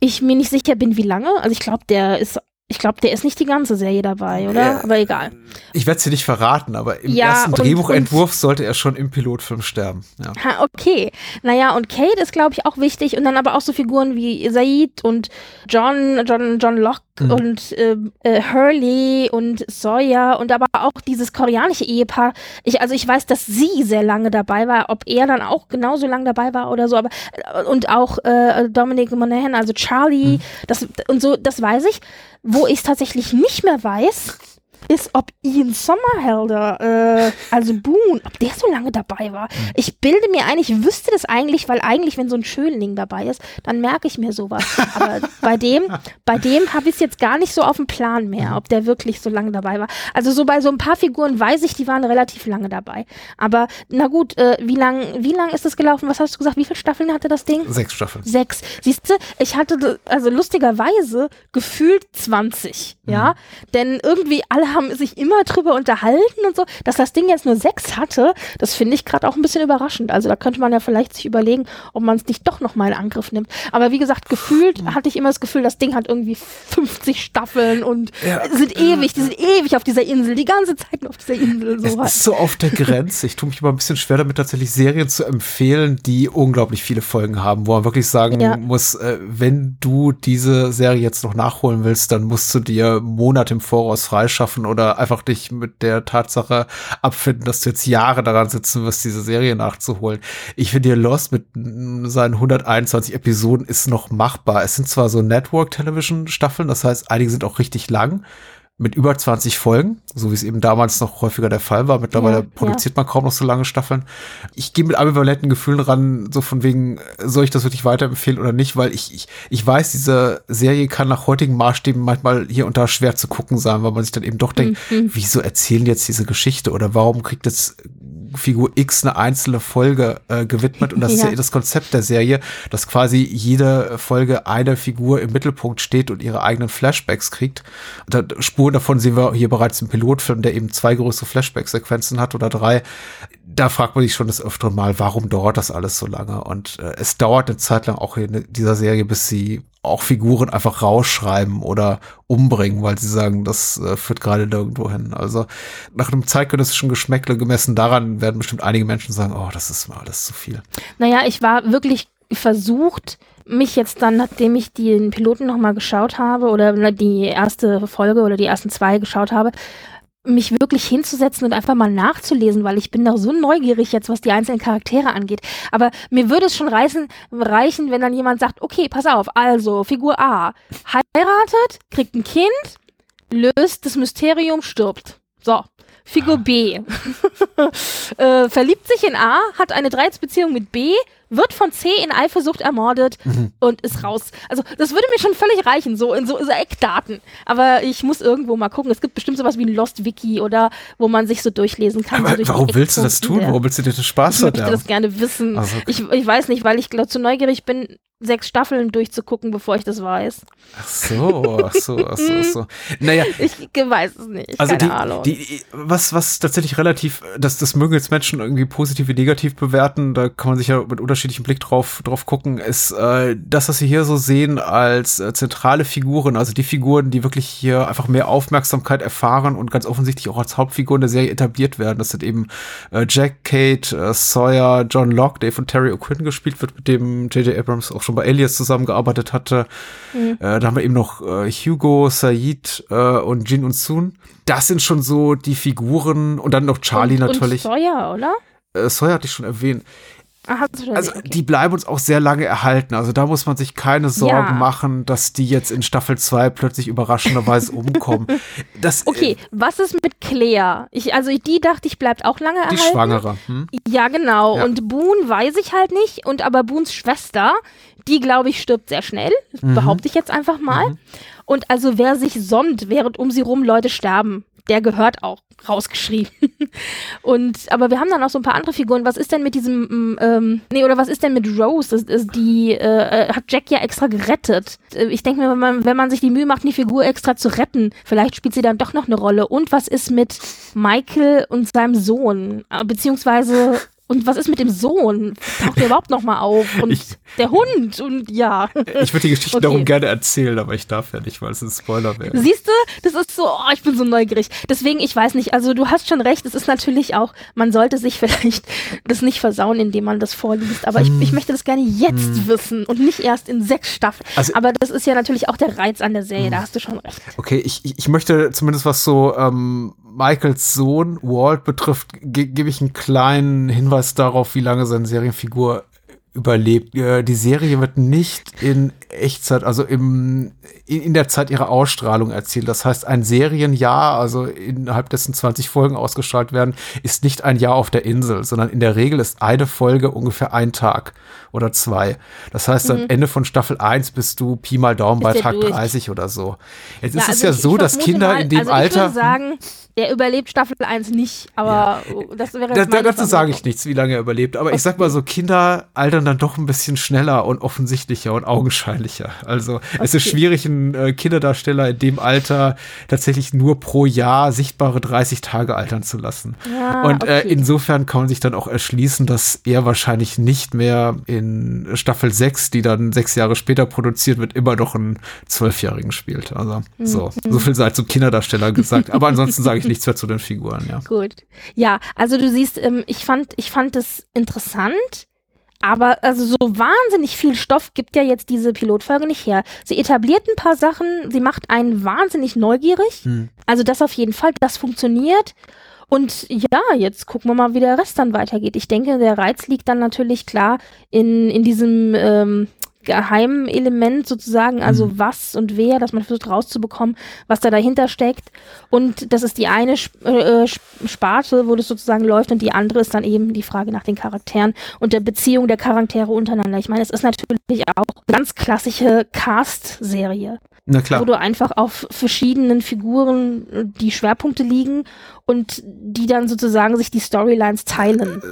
ich mir nicht sicher bin, wie lange. Also ich glaube, der ist, ich glaube, der ist nicht die ganze Serie dabei, oder? Ja. Aber egal. Ich werde es dir nicht verraten, aber im Ja, ersten und- Drehbuchentwurf sollte er schon im Pilotfilm sterben. Ja. Ha, okay. Naja, und Kate ist, glaube ich, auch wichtig. Und dann aber auch so Figuren wie Said und John, John, John Locke Mhm. und äh, äh, Hurley und Sawyer und aber auch dieses koreanische Ehepaar. Ich, also ich weiß, dass sie sehr lange dabei war, ob er dann auch genauso lange dabei war oder so, aber äh, und auch äh, Dominic Monaghan, also Charlie, Mhm. das und so, das weiß ich. Wo ich es tatsächlich nicht mehr weiß, ist, ob Ian Sommerhelder, äh, also Boone, ob der so lange dabei war. Ich bilde mir ein, ich wüsste das eigentlich, weil eigentlich, wenn so ein Schönling dabei ist, dann merke ich mir sowas. Aber *laughs* bei dem, bei dem habe ich es jetzt gar nicht so auf dem Plan mehr, ob der wirklich so lange dabei war. Also so bei so ein paar Figuren weiß ich, die waren relativ lange dabei. Aber na gut, äh, wie lang, wie lang ist das gelaufen? Was hast du gesagt? Wie viele Staffeln hatte das Ding? Sechs Staffeln. Sechs. Siehst du, ich hatte also lustigerweise gefühlt 20, ja. Denn irgendwie alle haben sich immer drüber unterhalten und so. Dass das Ding jetzt nur sechs hatte, das finde ich gerade auch ein bisschen überraschend. Also da könnte man ja vielleicht sich überlegen, ob man es nicht doch nochmal in Angriff nimmt. Aber wie gesagt, gefühlt hatte ich immer das Gefühl, das Ding hat irgendwie 50 Staffeln und Ja. sind ewig, die sind ewig auf dieser Insel, die ganze Zeit nur auf dieser Insel. Es So halt. ist so auf der Grenze. Ich tue mich immer ein bisschen schwer damit, tatsächlich Serien zu empfehlen, die unglaublich viele Folgen haben, wo man wirklich sagen Ja. muss, äh, wenn du diese Serie jetzt noch nachholen willst, dann musst du dir Monate im Voraus freischaffen oder einfach dich mit der Tatsache abfinden, dass du jetzt Jahre daran sitzen wirst, diese Serie nachzuholen. Ich finde, Lost mit seinen 121 Episoden ist noch machbar. Es sind zwar so Network-Television-Staffeln, das heißt, einige sind auch richtig lang mit über 20 Folgen, so wie es eben damals noch häufiger der Fall war. Mittlerweile Ja, produziert man kaum noch so lange Staffeln. Ich gehe mit ambivalenten Gefühlen ran, so von wegen, äh, soll ich das wirklich weiterempfehlen oder nicht, weil ich, ich, ich weiß, diese Serie kann nach heutigen Maßstäben manchmal hier und da schwer zu gucken sein, weil man sich dann eben doch denkt, Mhm. wieso erzählen jetzt diese Geschichte oder warum kriegt jetzt Figur X eine einzelne Folge äh, gewidmet und das ist Ja. ja das Konzept der Serie, dass quasi jede Folge eine Figur im Mittelpunkt steht und ihre eigenen Flashbacks kriegt. Und Spuren davon sehen wir hier bereits im Pilotfilm, der eben zwei größere Flashback-Sequenzen hat oder drei. Da fragt man sich schon das öftere Mal, warum dauert das alles so lange? Und äh, es dauert eine Zeit lang auch in dieser Serie, bis sie auch Figuren einfach rausschreiben oder umbringen, weil sie sagen, das äh, führt gerade nirgendwo hin. Also nach einem zeitgenössischen Geschmäckle gemessen daran werden bestimmt einige Menschen sagen, oh, das ist mir alles zu viel. Naja, ich war wirklich versucht, mich jetzt dann, nachdem ich den Piloten nochmal geschaut habe oder die erste Folge oder die ersten zwei geschaut habe, mich wirklich hinzusetzen und einfach mal nachzulesen, weil ich bin da so neugierig jetzt, was die einzelnen Charaktere angeht. Aber mir würde es schon reißen, reichen, wenn dann jemand sagt, okay, pass auf, also Figur A heiratet, kriegt ein Kind, löst das Mysterium, stirbt. So. Figur B *laughs* äh, verliebt sich in A, hat eine Dreiecksbeziehung mit B, wird von C in Eifersucht ermordet und ist raus. Also das würde mir schon völlig reichen, so in so, so Eckdaten. Aber ich muss irgendwo mal gucken. Es gibt bestimmt sowas wie ein Lost Wiki oder wo man sich so durchlesen kann. so durch warum willst du das tun? Warum willst du dir das Spaß ich möchte verderben? das gerne wissen. Also, okay. ich, ich weiß nicht, weil ich glaub, zu neugierig bin, sechs Staffeln durchzugucken, bevor ich das weiß. Ach so, ach so, ach so, ach so. *laughs* Naja, Ich weiß es nicht. Also Keine die, Ahnung. die, was, was tatsächlich relativ, das, das mögen jetzt Menschen irgendwie positiv wie negativ bewerten, da kann man sich ja mit unterschiedlichem Blick drauf, drauf gucken, ist äh, das, was sie hier so sehen als äh, zentrale Figuren, also die Figuren, die wirklich hier einfach mehr Aufmerksamkeit erfahren und ganz offensichtlich auch als Hauptfiguren der Serie etabliert werden. Das sind eben äh, Jack, Kate, äh, Sawyer, John Locke, der von Terry O'Quinn gespielt wird, mit dem J.J. Abrams auch schon bei Alias zusammengearbeitet hatte. Äh, da haben wir eben noch äh, Hugo, Said äh, und Jin und Soon. Das sind schon so die Figuren und dann noch Charlie und, natürlich. Und Sawyer, oder? äh, Sawyer hatte ich schon erwähnt. Ah, du schon Also okay. die bleiben uns auch sehr lange erhalten. Also da muss man sich keine Sorgen Ja. machen, dass die jetzt in Staffel 2 plötzlich überraschenderweise *laughs* umkommen. Das, Okay, was ist mit Claire? Ich, also die dachte ich, bleibt auch lange äh, die erhalten. Schwangere. Hm? Ja, genau. Ja. Und Boone weiß ich halt nicht. Und aber Boons Schwester, die glaube ich stirbt sehr schnell. Mhm. Behaupte ich jetzt einfach mal. Und also wer sich sonnt, während um sie rum Leute sterben, der gehört auch rausgeschrieben. *laughs* und aber wir haben dann auch so ein paar andere Figuren. Was ist denn mit diesem, mm, ähm, nee, oder was ist denn mit Rose? Das ist die äh, äh, hat Jack ja extra gerettet. Äh, Ich denke mir, wenn man, wenn man sich die Mühe macht, die Figur extra zu retten, vielleicht spielt sie dann doch noch eine Rolle. Und was ist mit Michael und seinem Sohn? Äh, Beziehungsweise und was ist mit dem Sohn? Taucht der überhaupt noch mal auf? *laughs* Und Ich- der Hund und ja. Ich würde die Geschichte Okay. darum gerne erzählen, aber ich darf ja nicht, weil es ein Spoiler wäre. Siehst du, das ist so, oh, ich bin so neugierig. Deswegen, ich weiß nicht, also du hast schon recht, es ist natürlich auch, man sollte sich *laughs* vielleicht das nicht versauen, indem man das vorliest, aber ich, ich möchte das gerne jetzt wissen und nicht erst in sechs Staffeln. Also- aber das ist ja natürlich auch der Reiz an der Serie, da hast du schon recht. Okay, ich, ich ich möchte zumindest was so ähm, Michaels Sohn Walt betrifft, ge gebe ich einen kleinen Hinweis darauf, wie lange seine Serienfigur überlebt. Äh, die Serie wird nicht in Echtzeit, also im, in, in der Zeit ihrer Ausstrahlung erzählt. Das heißt, ein Serienjahr, also innerhalb dessen 20 Folgen ausgestrahlt werden, ist nicht ein Jahr auf der Insel, sondern in der Regel ist eine Folge ungefähr ein Tag oder zwei. Das heißt, am Ende von Staffel 1 bist du Pi mal Daumen bei Mhm. Tag durch. 30 oder so. Jetzt ist es also ja ich- so, ich dass Kinder mal, in dem also Alter. Sagen, der überlebt Staffel 1 nicht, aber das wäre Da, dazu sage ich nichts, wie lange er überlebt. Aber ich sag mal so, Kinder altern dann doch ein bisschen schneller und offensichtlicher und augenscheinlicher. Also es ist Okay. schwierig, einen äh, Kinderdarsteller in dem Alter tatsächlich nur pro Jahr sichtbare 30 Tage altern zu lassen. Ja, und äh, okay. insofern kann man sich dann auch erschließen, dass er wahrscheinlich nicht mehr in Staffel 6, die dann sechs Jahre später produziert wird, immer noch einen Zwölfjährigen spielt. Also so, Mhm. so viel sei zum Kinderdarsteller gesagt. Aber ansonsten sage ich nichts mehr zu den Figuren, ja. Gut. Ja, also du siehst, ähm, ich fand, ich fand es interessant, aber also so wahnsinnig viel Stoff gibt ja jetzt diese Pilotfolge nicht her. Sie etabliert ein paar Sachen, sie macht einen wahnsinnig neugierig. Also das auf jeden Fall, das funktioniert. Und ja, jetzt gucken wir mal, wie der Rest dann weitergeht. Ich denke, der Reiz liegt dann natürlich klar in, in diesem ähm, geheimen Element sozusagen, also was und wer, dass man versucht rauszubekommen, was da dahinter steckt. Und das ist die eine äh, Sp- Sparte, wo das sozusagen läuft und die andere ist dann eben die Frage nach den Charakteren und der Beziehung der Charaktere untereinander. Ich meine, es ist natürlich auch eine ganz klassische Cast-Serie. Na klar. wo du einfach auf verschiedenen Figuren äh, die Schwerpunkte liegen und die dann sozusagen sich die Storylines teilen.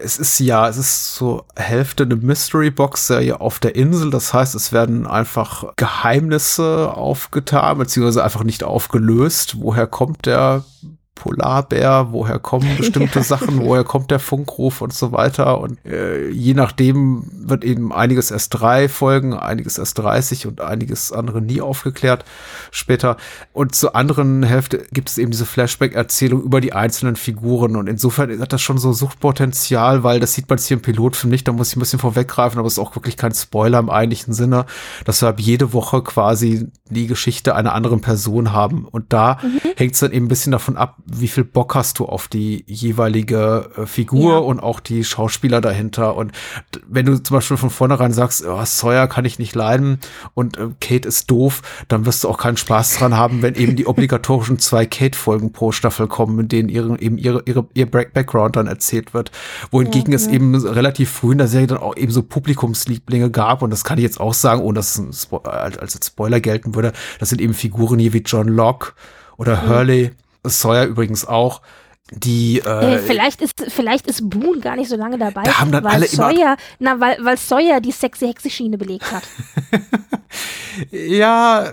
Es ist ja, es ist so Hälfte eine Mystery Box Serie auf der Insel. Das heißt, es werden einfach Geheimnisse aufgetan, beziehungsweise einfach nicht aufgelöst. Woher kommt der Polarbär, woher kommen *laughs* bestimmte Sachen, woher kommt der Funkruf und so weiter. Und äh, je nachdem wird eben einiges erst drei Folgen, einiges erst 30 und einiges andere nie aufgeklärt später. Und zur anderen Hälfte gibt es eben diese Flashback-Erzählung über die einzelnen Figuren. Und insofern hat das schon so Suchtpotenzial, weil das sieht man jetzt hier im Pilotfilm nicht, da muss ich ein bisschen vorweggreifen, aber es ist auch wirklich kein Spoiler im eigentlichen Sinne, dass wir jede Woche quasi die Geschichte einer anderen Person haben. Und da mhm. hängt es dann eben ein bisschen davon ab, wie viel Bock hast du auf die jeweilige äh, Figur ja. und auch die Schauspieler dahinter. Und wenn du zum Beispiel von vornherein sagst, oh, Sawyer kann ich nicht leiden und äh, Kate ist doof, dann wirst du auch keinen Spaß dran haben, wenn eben die obligatorischen zwei Kate-Folgen pro Staffel kommen, in denen ihre, eben ihre, ihre, ihr Background dann erzählt wird. Wohingegen ja, es eben relativ früh in der Serie dann auch eben so Publikumslieblinge gab. Und das kann ich jetzt auch sagen, ohne dass es als Spoiler gelten würde. Das sind eben Figuren hier wie John Locke oder Hurley Sawyer übrigens auch. Die, äh, äh, vielleicht ist vielleicht ist Boone gar nicht so lange dabei, da haben dann weil alle Sawyer, na weil weil Sawyer die sexy Hexe Schiene belegt hat. *laughs* ja, äh,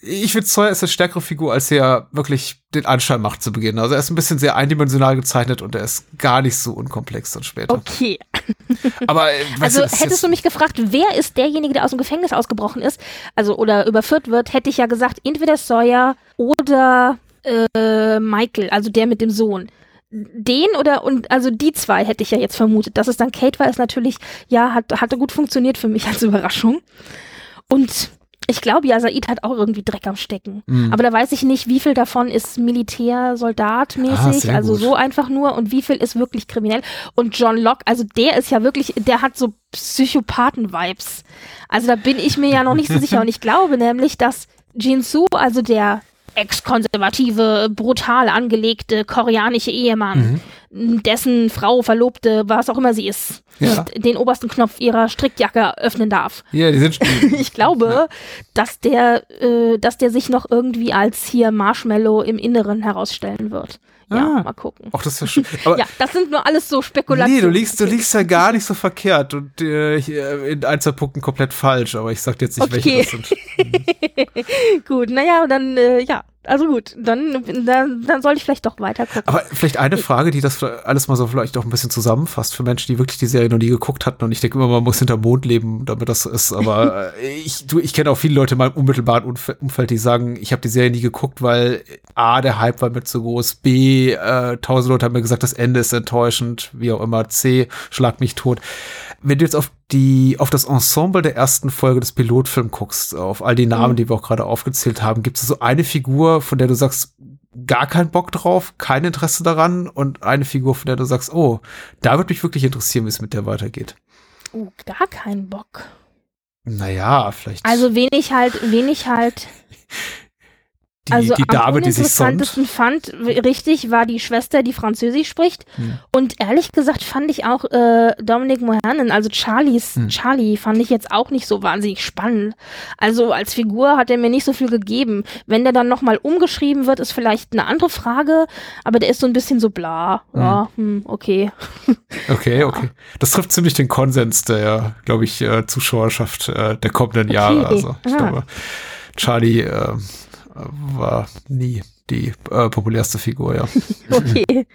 ich finde Sawyer ist eine stärkere Figur, als er wirklich den Anschein macht zu Beginn. Also er ist ein bisschen sehr eindimensional gezeichnet und er ist gar nicht so unkomplex dann später. Okay. *laughs* Aber äh, also du, hättest du mich gefragt, wer ist derjenige, der aus dem Gefängnis ausgebrochen ist, also oder überführt wird, hätte ich ja gesagt, entweder Sawyer oder äh, Michael, also der mit dem Sohn. Den oder und also die zwei hätte ich ja jetzt vermutet. Dass es dann Kate war, ist natürlich, ja, hat, hatte gut funktioniert für mich als *laughs* Überraschung. Und ich glaube ja, Said hat auch irgendwie Dreck am Stecken. Mhm. Aber da weiß ich nicht, wie viel davon ist Militär, Soldatmäßig, ah, also gut. so einfach nur und wie viel ist wirklich kriminell. Und John Locke, also der ist ja wirklich, der hat so Psychopathen-Vibes. Also da bin ich mir ja noch nicht so sicher. Und ich *laughs* glaube nämlich, dass Jinsu, also der ex-konservative, brutal angelegte koreanische Ehemann, mhm. Dessen Frau, Verlobte, was auch immer sie ist, ja. den obersten Knopf ihrer Strickjacke öffnen darf. Ja, die sind. *laughs* ich glaube, ja. dass der, äh, dass der sich noch irgendwie als hier Marshmallow im Inneren herausstellen wird. Ja, ah. mal gucken. Ach, das ist ja schön. *laughs* Ja, das sind nur alles so Spekulationen. Nee, du liegst, du liegst ja gar nicht so verkehrt und äh, in ein, zwei Punkten komplett falsch, aber ich sag dir jetzt nicht, okay. welche das sind. *laughs* Gut, naja, dann, äh, ja, also gut, dann, dann, dann soll ich vielleicht doch weiter gucken. Aber vielleicht eine Frage, die das alles mal so vielleicht auch ein bisschen zusammenfasst für Menschen, die wirklich die Serie noch nie geguckt hatten. Und ich denke immer, man muss hinter Mond leben, damit das ist. Aber *laughs* äh, ich, du, ich kenne auch viele Leute in meinem unmittelbaren Umfeld, die sagen, ich habe die Serie nie geguckt, weil A, der Hype war mir zu groß, B, äh, tausend Leute haben mir gesagt, das Ende ist enttäuschend, wie auch immer, C, schlag mich tot wenn du jetzt auf die, auf das Ensemble der ersten Folge des Pilotfilms guckst, auf all die Namen, mhm. die wir auch gerade aufgezählt haben, gibt es so eine Figur, von der du sagst, gar keinen Bock drauf, kein Interesse daran und eine Figur, von der du sagst, oh, da würde mich wirklich interessieren, wie es mit der weitergeht. Oh, gar keinen Bock. Naja, vielleicht. Also wenig halt, wenig halt *laughs* die, also die Dame, die sich sonnt. fand, richtig, war die Schwester, die Französisch spricht. Hm. Und ehrlich gesagt fand ich auch äh, Dominic Mohanen, also Charlies, hm. Charlie, fand ich jetzt auch nicht so wahnsinnig spannend. Also als Figur hat er mir nicht so viel gegeben. Wenn der dann nochmal umgeschrieben wird, ist vielleicht eine andere Frage, aber der ist so ein bisschen so bla. Hm. Ja, hm, okay. *laughs* Okay, okay. Das trifft ziemlich den Konsens der, glaube ich, äh, Zuschauerschaft äh, der kommenden okay. Jahre. Also ich Aha. glaube, Charlie äh, war nie die äh, populärste Figur, ja. *laughs* okay.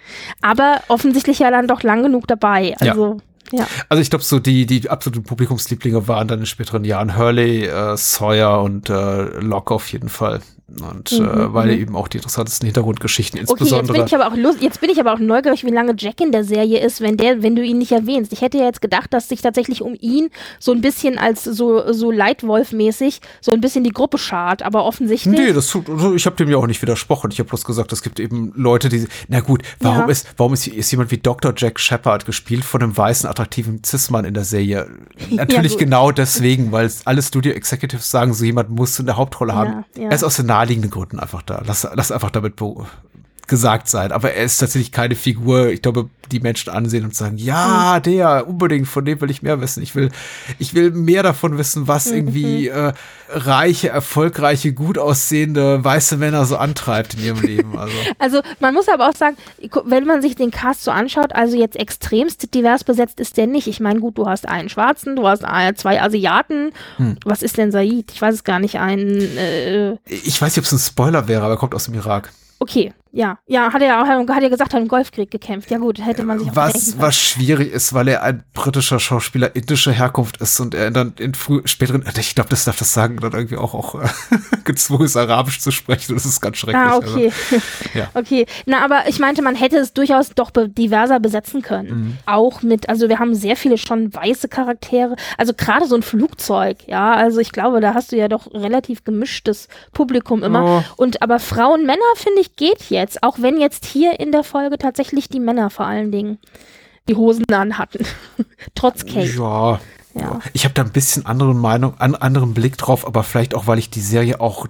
Aber offensichtlich ja dann doch lang genug dabei. Also. Ja. Ja. Also ich glaube, so die, die absoluten Publikumslieblinge waren dann in späteren Jahren Hurley, äh, Sawyer und äh, Locke auf jeden Fall. Und mhm, äh, weil mhm. eben auch die interessantesten Hintergrundgeschichten insbesondere. Okay, jetzt bin ich aber auch lust, jetzt bin ich aber auch neugierig, wie lange Jack in der Serie ist, wenn der, wenn du ihn nicht erwähnst. Ich hätte ja jetzt gedacht, dass sich tatsächlich um ihn so ein bisschen als so so Leitwolf-mäßig so ein bisschen die Gruppe schart, aber offensichtlich. Nee, das tut, also ich habe dem ja auch nicht widersprochen. Ich habe bloß gesagt, es gibt eben Leute, die. Na gut, warum ja. ist warum ist, ist jemand wie Dr. Jack Shepard gespielt von einem weißen attraktiven Cis-Mann in der Serie? *laughs* Natürlich ja, genau deswegen, weil alle Studio Executives sagen, so jemand muss in der Hauptrolle haben. Ja, er ist aus den naheliegenden Gründen einfach da. Lass, lass einfach damit gesagt sein. Aber er ist tatsächlich keine Figur, ich glaube, die Menschen ansehen und sagen, ja, mhm. der, unbedingt, von dem will ich mehr wissen. Ich will, ich will mehr davon wissen, was mhm. irgendwie äh, reiche, erfolgreiche, gut aussehende weiße Männer so antreibt in ihrem Leben. Also. *laughs* also man muss aber auch sagen, wenn man sich den Cast so anschaut, also jetzt extremst divers besetzt ist der nicht. Ich meine, gut, du hast einen Schwarzen, du hast zwei Asiaten. Hm. Was ist denn Said? Ich weiß es gar nicht. Ein äh, Ich weiß nicht, ob es ein Spoiler wäre, aber er kommt aus dem Irak. Okay, ja, ja, hat er auch, hat er gesagt, hat im Golfkrieg gekämpft. Ja gut, hätte man sich auch Was, was schwierig ist, weil er ein britischer Schauspieler indischer Herkunft ist und er dann in früh, späteren, *laughs* ich glaube, das darf das sagen, dann irgendwie auch, auch *laughs* gezwungen ist, Arabisch zu sprechen. Das ist ganz schrecklich. Ah, okay. Also, *laughs* ja. Okay. Na, aber ich meinte, man hätte es durchaus doch diverser besetzen können. Mhm. Auch mit, also wir haben sehr viele schon weiße Charaktere. Also gerade so ein Flugzeug, ja. Also ich glaube, da hast du ja doch relativ gemischtes Publikum immer. Oh. Und aber Frauen, Männer, finde ich, geht jetzt jetzt, auch wenn jetzt hier in der Folge tatsächlich die Männer vor allen Dingen die Hosen an hatten. *laughs* Trotz Kate. Ja. Ja. Ich habe da ein bisschen andere Meinung, an, anderen Blick drauf, aber vielleicht auch, weil ich die Serie auch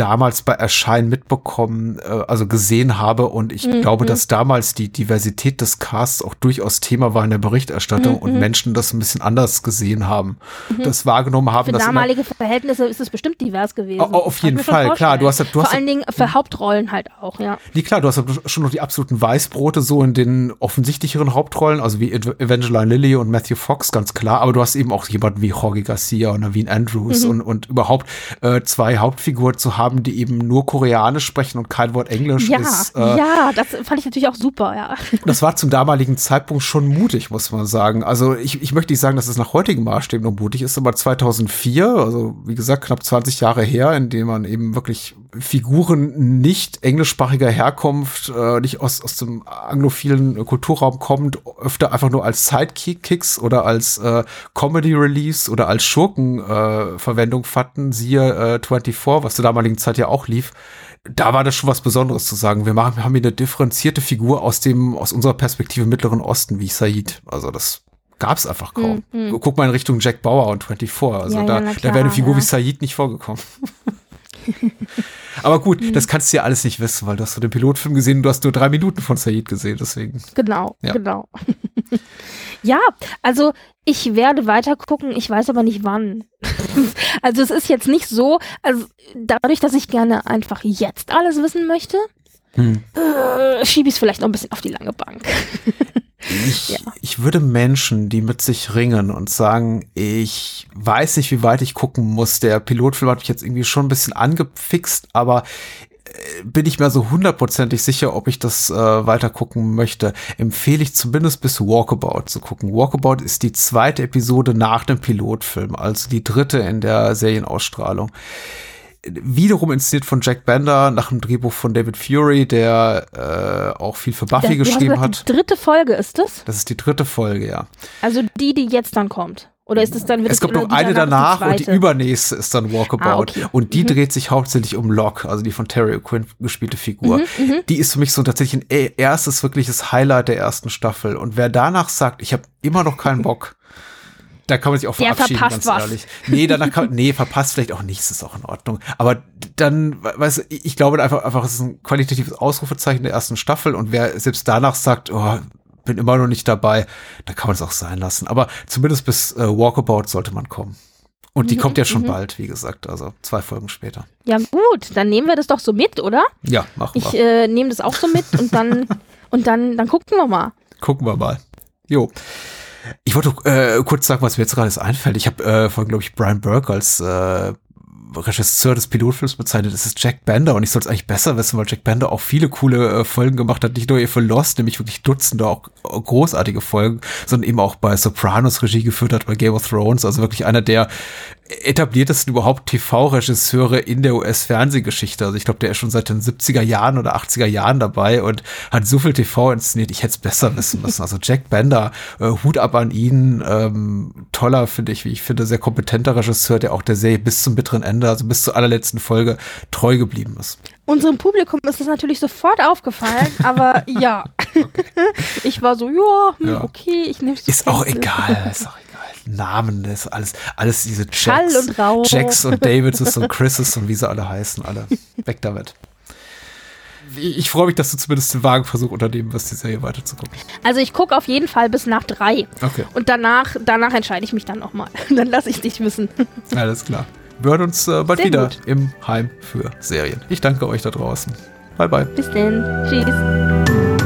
damals bei Erscheinen mitbekommen, äh, also gesehen habe und ich mhm. glaube, dass damals die Diversität des Casts auch durchaus Thema war in der Berichterstattung mhm. und Menschen das ein bisschen anders gesehen haben, mhm. das wahrgenommen haben. Für damalige Verhältnisse ist es bestimmt divers gewesen. Auf jeden Fall, klar. Du hast, du Vor hast, allen Dingen für Hauptrollen halt auch, ja. Nee, klar, du hast schon noch die absoluten Weißbrote so in den offensichtlicheren Hauptrollen, also wie Evangeline Lilly und Matthew Fox, ganz klar, aber du hast eben auch jemanden wie Jorge Garcia und Naveen Andrews mhm. und, und überhaupt äh, zwei Hauptfiguren zu haben, haben, die eben nur Koreanisch sprechen und kein Wort Englisch ja, ist. Äh, ja, das fand ich natürlich auch super, ja. Das war zum damaligen Zeitpunkt schon mutig, muss man sagen. Also ich, ich möchte nicht sagen, dass es nach heutigen Maßstäben noch mutig ist, aber 2004, also wie gesagt, knapp 20 Jahre her, in dem man eben wirklich Figuren nicht englischsprachiger Herkunft, äh, nicht aus, aus dem anglophilen Kulturraum kommt, öfter einfach nur als Sidekicks oder als äh, Comedy Release oder als Schurkenverwendung äh, fanden, siehe äh, 24, was zur damaligen Zeit ja auch lief. Da war das schon was Besonderes zu sagen. Wir machen, wir haben hier eine differenzierte Figur aus dem, aus unserer Perspektive Mittleren Osten, wie Said. Also das gab's einfach kaum. Mm. Guck mal in Richtung Jack Bauer und 24. Also ja, da, ja, da wäre eine Figur ja. wie Said nicht vorgekommen. *laughs* Aber gut, mhm. das kannst du ja alles nicht wissen, weil du hast so den Pilotfilm gesehen und du hast nur drei Minuten von Said gesehen, deswegen. Genau, genau. Ja, also ich werde weiter gucken, ich weiß aber nicht wann. *laughs* also es ist jetzt nicht so, also dadurch, dass ich gerne einfach jetzt alles wissen möchte, hm. äh, schiebe ich es vielleicht noch ein bisschen auf die lange Bank. *laughs* Ich, ja. ich würde Menschen, die mit sich ringen und sagen, ich weiß nicht, wie weit ich gucken muss. Der Pilotfilm hat mich jetzt irgendwie schon ein bisschen angefixt, aber bin ich mir so hundertprozentig sicher, ob ich das äh, weiter gucken möchte, empfehle ich zumindest bis Walkabout zu gucken. Walkabout ist die zweite Episode nach dem Pilotfilm, also die dritte in der Serienausstrahlung wiederum inszeniert von Jack Bender nach einem Drehbuch von David Fury, der äh, auch viel für Buffy das, geschrieben gesagt, hat. Die dritte Folge ist das? Das ist die dritte Folge, ja. Also die, die jetzt dann kommt. Oder ist es dann Es kommt noch eine danach, danach und die übernächste ist dann Walkabout. Ah, okay. Und die mhm. dreht sich hauptsächlich um Locke, also die von Terry O'Quinn gespielte Figur. Mhm, mhm, die ist für mich so tatsächlich ein erstes wirkliches Highlight der ersten Staffel. Und wer danach sagt, ich habe immer noch keinen Bock, da kann man sich auch verabschieden, ganz was. ehrlich. Nee, danach kann, nee, verpasst vielleicht auch nichts, ist auch in Ordnung. Aber dann, weißt du, ich glaube einfach, einfach, es ist ein qualitatives Ausrufezeichen der ersten Staffel und wer selbst danach sagt, oh, bin immer noch nicht dabei, dann kann man es auch sein lassen. Aber zumindest bis äh, Walkabout sollte man kommen. Und die mhm, kommt ja schon mhm. bald, wie gesagt, also zwei Folgen später. Ja gut, dann nehmen wir das doch so mit, oder? Ja, machen wir. Ich äh, nehme das auch so mit und dann *laughs* und dann dann gucken wir mal. Gucken wir mal. Jo. Ich wollte äh, kurz sagen, was mir jetzt gerade einfällt. Ich habe äh, von, glaube ich, Brian Burke als äh, Regisseur des Pilotfilms bezeichnet. Das ist Jack Bender und ich soll es eigentlich besser wissen, weil Jack Bender auch viele coole äh, Folgen gemacht hat. Nicht nur für Lost, nämlich wirklich Dutzende auch großartige Folgen, sondern eben auch bei Sopranos Regie geführt hat, bei Game of Thrones. Also wirklich einer der etabliertesten überhaupt TV-Regisseure in der US-Fernsehgeschichte. Also ich glaube, der ist schon seit den 70er Jahren oder 80er Jahren dabei und hat so viel TV inszeniert, ich hätte es besser wissen müssen. Also Jack Bender, äh, Hut ab an ihn, ähm, toller, finde ich, wie ich finde, sehr kompetenter Regisseur, der auch der Serie bis zum bitteren Ende, also bis zur allerletzten Folge treu geblieben ist. Unserem Publikum ist das natürlich sofort aufgefallen, *laughs* aber ja. Okay. Ich war so, ja, hm, ja. okay, ich nehme es Ist auch egal, ist auch egal. Namen, das alles, alles diese Jacks, und Rauch. Jacks und Davids und Chrises und wie sie alle heißen, alle weg damit. ich freue mich, dass du zumindest den Wagenversuch unternehmen wirst, die Serie weiterzugucken. Also ich gucke auf jeden Fall bis nach drei. Okay. Und danach, danach entscheide ich mich dann nochmal. *laughs* dann lasse ich dich wissen. Alles klar. Wir hören uns äh, bald Sehr wieder gut. im Heim für Serien. Ich danke euch da draußen. Bye bye. Bis denn. Tschüss.